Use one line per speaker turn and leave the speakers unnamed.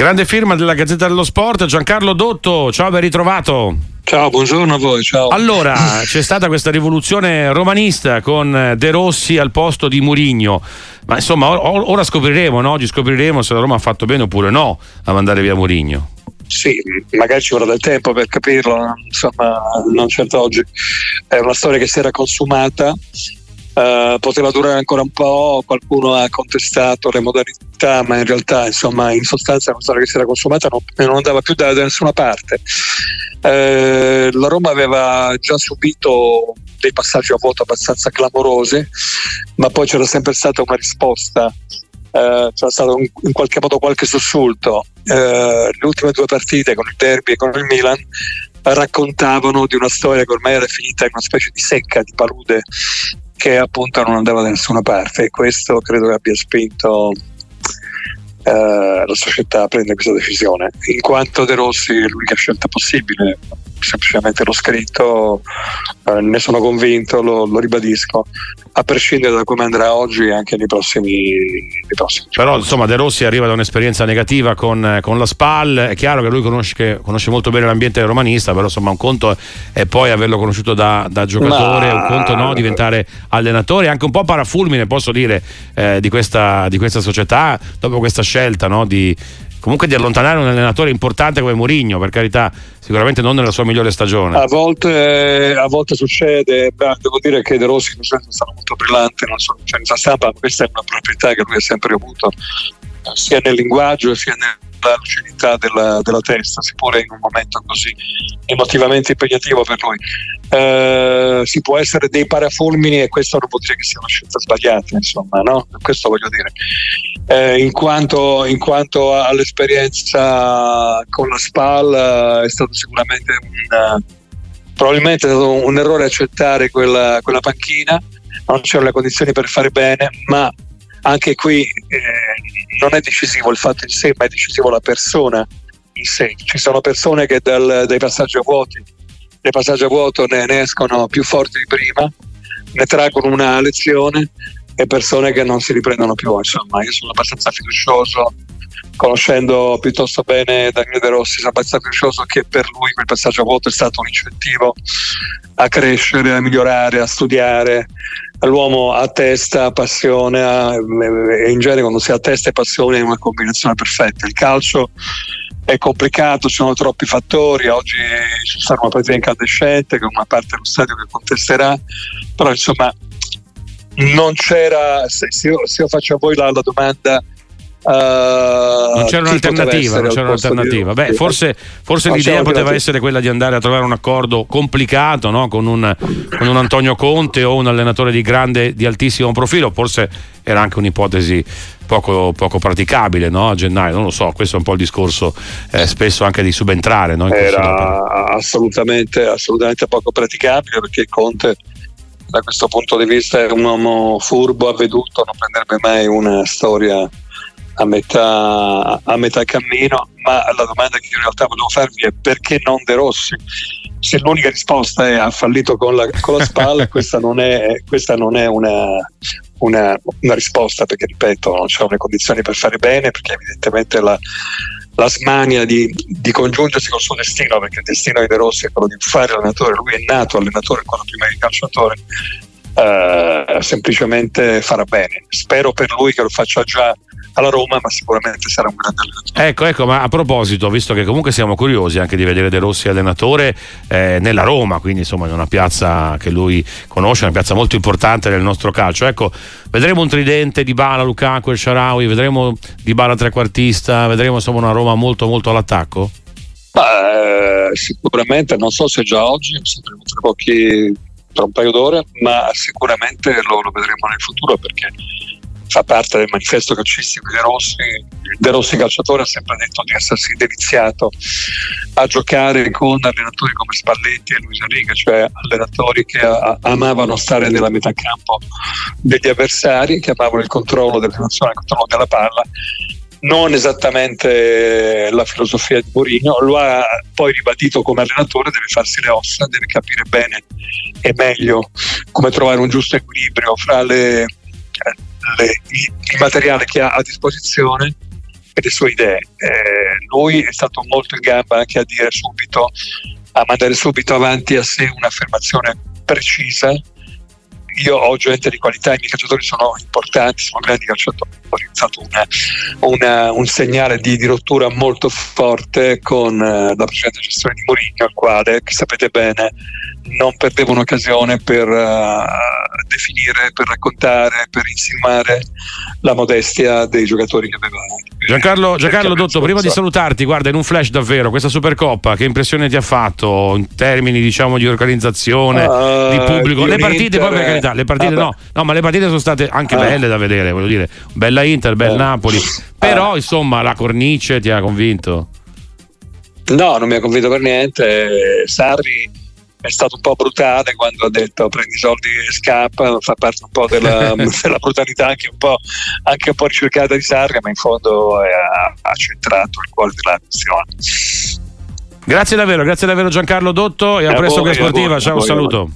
Grande firma della Gazzetta dello Sport, Giancarlo Dotto, ciao, ben ritrovato.
Ciao, buongiorno a voi. Ciao.
Allora, c'è stata questa rivoluzione romanista con De Rossi al posto di Murigno. Ma insomma, ora scopriremo, no? oggi scopriremo se la Roma ha fatto bene oppure no a mandare via Murigno.
Sì, magari ci vorrà del tempo per capirlo, insomma, non certo oggi. È una storia che si era consumata Uh, poteva durare ancora un po', qualcuno ha contestato le modalità, ma in realtà insomma in sostanza una storia che si era consumata non, non andava più da, da nessuna parte. Uh, la Roma aveva già subito dei passaggi a vuoto abbastanza clamorosi, ma poi c'era sempre stata una risposta, uh, c'era stato un, in qualche modo qualche sussulto. le ultime due partite con il derby e con il Milan raccontavano di una storia che ormai era finita in una specie di secca, di palude che appunto non andava da nessuna parte e questo credo che abbia spinto eh, la società a prendere questa decisione. In quanto De Rossi è l'unica scelta possibile, semplicemente l'ho scritto, eh, ne sono convinto, lo, lo, ribadisco, a prescindere da come andrà oggi e anche nei prossimi, nei prossimi
Però insomma De Rossi arriva da un'esperienza negativa con, con la SPAL, è chiaro che lui conosce, che conosce, molto bene l'ambiente romanista, però insomma un conto è poi averlo conosciuto da, da giocatore, Ma... un conto no, diventare allenatore, anche un po' parafulmine posso dire eh, di, questa, di, questa, società, dopo questa scelta no, di comunque di allontanare un allenatore importante come Mourinho, per carità, sicuramente non nella sua migliore stagione.
A volte, a volte succede, Beh, devo dire che De Rossi è stato molto brillante non solo in scienza stampa, ma questa è una proprietà che lui ha sempre avuto, sia nel linguaggio sia nel la lucidità della, della, testa, seppure in un momento così emotivamente impegnativo per lui. Eh, si può essere dei parafulmini e questo non vuol dire che sia una scelta sbagliata, insomma, no? Questo voglio dire. Eh, in, quanto, in, quanto, all'esperienza con la SPAL eh, è stato sicuramente un, probabilmente è stato un errore accettare quella, quella panchina, non c'erano le condizioni per fare bene, ma anche qui eh, non è decisivo il fatto in sé, ma è decisivo la persona in sé. Ci sono persone che dal, dai passaggi a vuoti, dai passaggi a vuoto ne, ne escono più forti di prima, ne traggono una lezione e persone che non si riprendono più. Insomma, io sono abbastanza fiducioso, conoscendo piuttosto bene Daniele De Rossi, sono abbastanza fiducioso che per lui quel passaggio a vuoto è stato un incentivo a crescere, a migliorare, a studiare, l'uomo ha testa, passione e in genere quando si ha testa e passione è una combinazione perfetta. Il calcio è complicato, ci sono troppi fattori, oggi ci sarà una partita incandescente con una parte dello stadio che contesterà, però insomma non c'era, se, io, se io faccio a voi la, la domanda Uh,
non c'era un'alternativa, non c'era un'alternativa. Beh, forse, forse l'idea poteva essere quella di andare a trovare un accordo complicato no? con, un, con, un, Antonio Conte o un allenatore di grande, di altissimo profilo. Forse era anche un'ipotesi poco, poco praticabile no? a gennaio. Non lo so, questo è un po' il discorso eh, spesso anche di subentrare. No?
era assolutamente, assolutamente poco praticabile perché Conte da questo punto di vista è un uomo furbo, avveduto, non prenderebbe mai una storia a metà, a metà cammino, ma la domanda che in realtà volevo farvi è perché non De Rossi? Se l'unica risposta è ha fallito con la, con la spalla, questa non è, questa non è una, una, una, risposta, perché ripeto, non c'erano le condizioni per fare bene, perché evidentemente la, la smania di, di, congiungersi col suo destino, perché il destino di De Rossi è quello di fare allenatore, lui è nato allenatore quando prima di calciatore, eh, semplicemente farà bene. Spero per lui che lo faccia già alla Roma, ma sicuramente sarà un grande allenatore.
Ecco, ecco, ma a proposito, visto che comunque siamo curiosi anche di vedere De Rossi allenatore eh, nella Roma, quindi insomma in una piazza che lui conosce, una piazza molto importante nel nostro calcio. Ecco, vedremo un tridente di Bala, Lukaku e Sharawi, vedremo di Bala trequartista, vedremo insomma una Roma molto molto all'attacco?
Beh, sicuramente, non so se già oggi, sempre tra pochi tra un paio d'ore, ma sicuramente lo, lo vedremo nel futuro perché fa parte del manifesto calcistico di Rossi. De Rossi calciatore ha sempre detto di essersi deliziato a giocare con allenatori come Spalletti e Luisa Riga, cioè allenatori che amavano stare nella metà campo degli avversari, che amavano il controllo dell'emozione, il controllo della palla non esattamente la filosofia di Mourinho, lo ha poi ribadito come allenatore, deve farsi le ossa, deve capire bene e meglio come trovare un giusto equilibrio fra le, le, il materiale che ha a disposizione e le sue idee. Eh, lui è stato molto in gamba anche a dire subito, a mandare subito avanti a sé un'affermazione precisa io ho gente di qualità, i miei calciatori sono importanti, sono grandi calciatori, ho stato una, una, un segnale di, di, rottura molto forte con uh, la precedente gestione di Mourinho, al quale, che sapete bene, non perdeva un'occasione per uh, definire, per raccontare, per insinuare la modestia dei giocatori che aveva.
Giancarlo, Giancarlo Dotto, prima di salutarti, guarda, in un flash davvero, questa Supercoppa, che impressione ti ha fatto in termini diciamo di organizzazione, uh, di pubblico? Le partite poi per carità, le partite no, no, ma le partite sono state anche uh. belle da vedere, voglio dire, bella Inter, bel uh. Napoli, però insomma la cornice ti ha convinto?
No, non mi ha convinto per niente, Sarri è stato un po' brutale quando ha detto prendi i soldi e scappa, fa parte un po' della, della brutalità anche un po', anche un po' ricercata di Sarga, ma in fondo ha, ha centrato il cuore della questione.
Grazie davvero, grazie davvero Giancarlo Dotto e a, a presto con Sportiva, ciao, un saluto.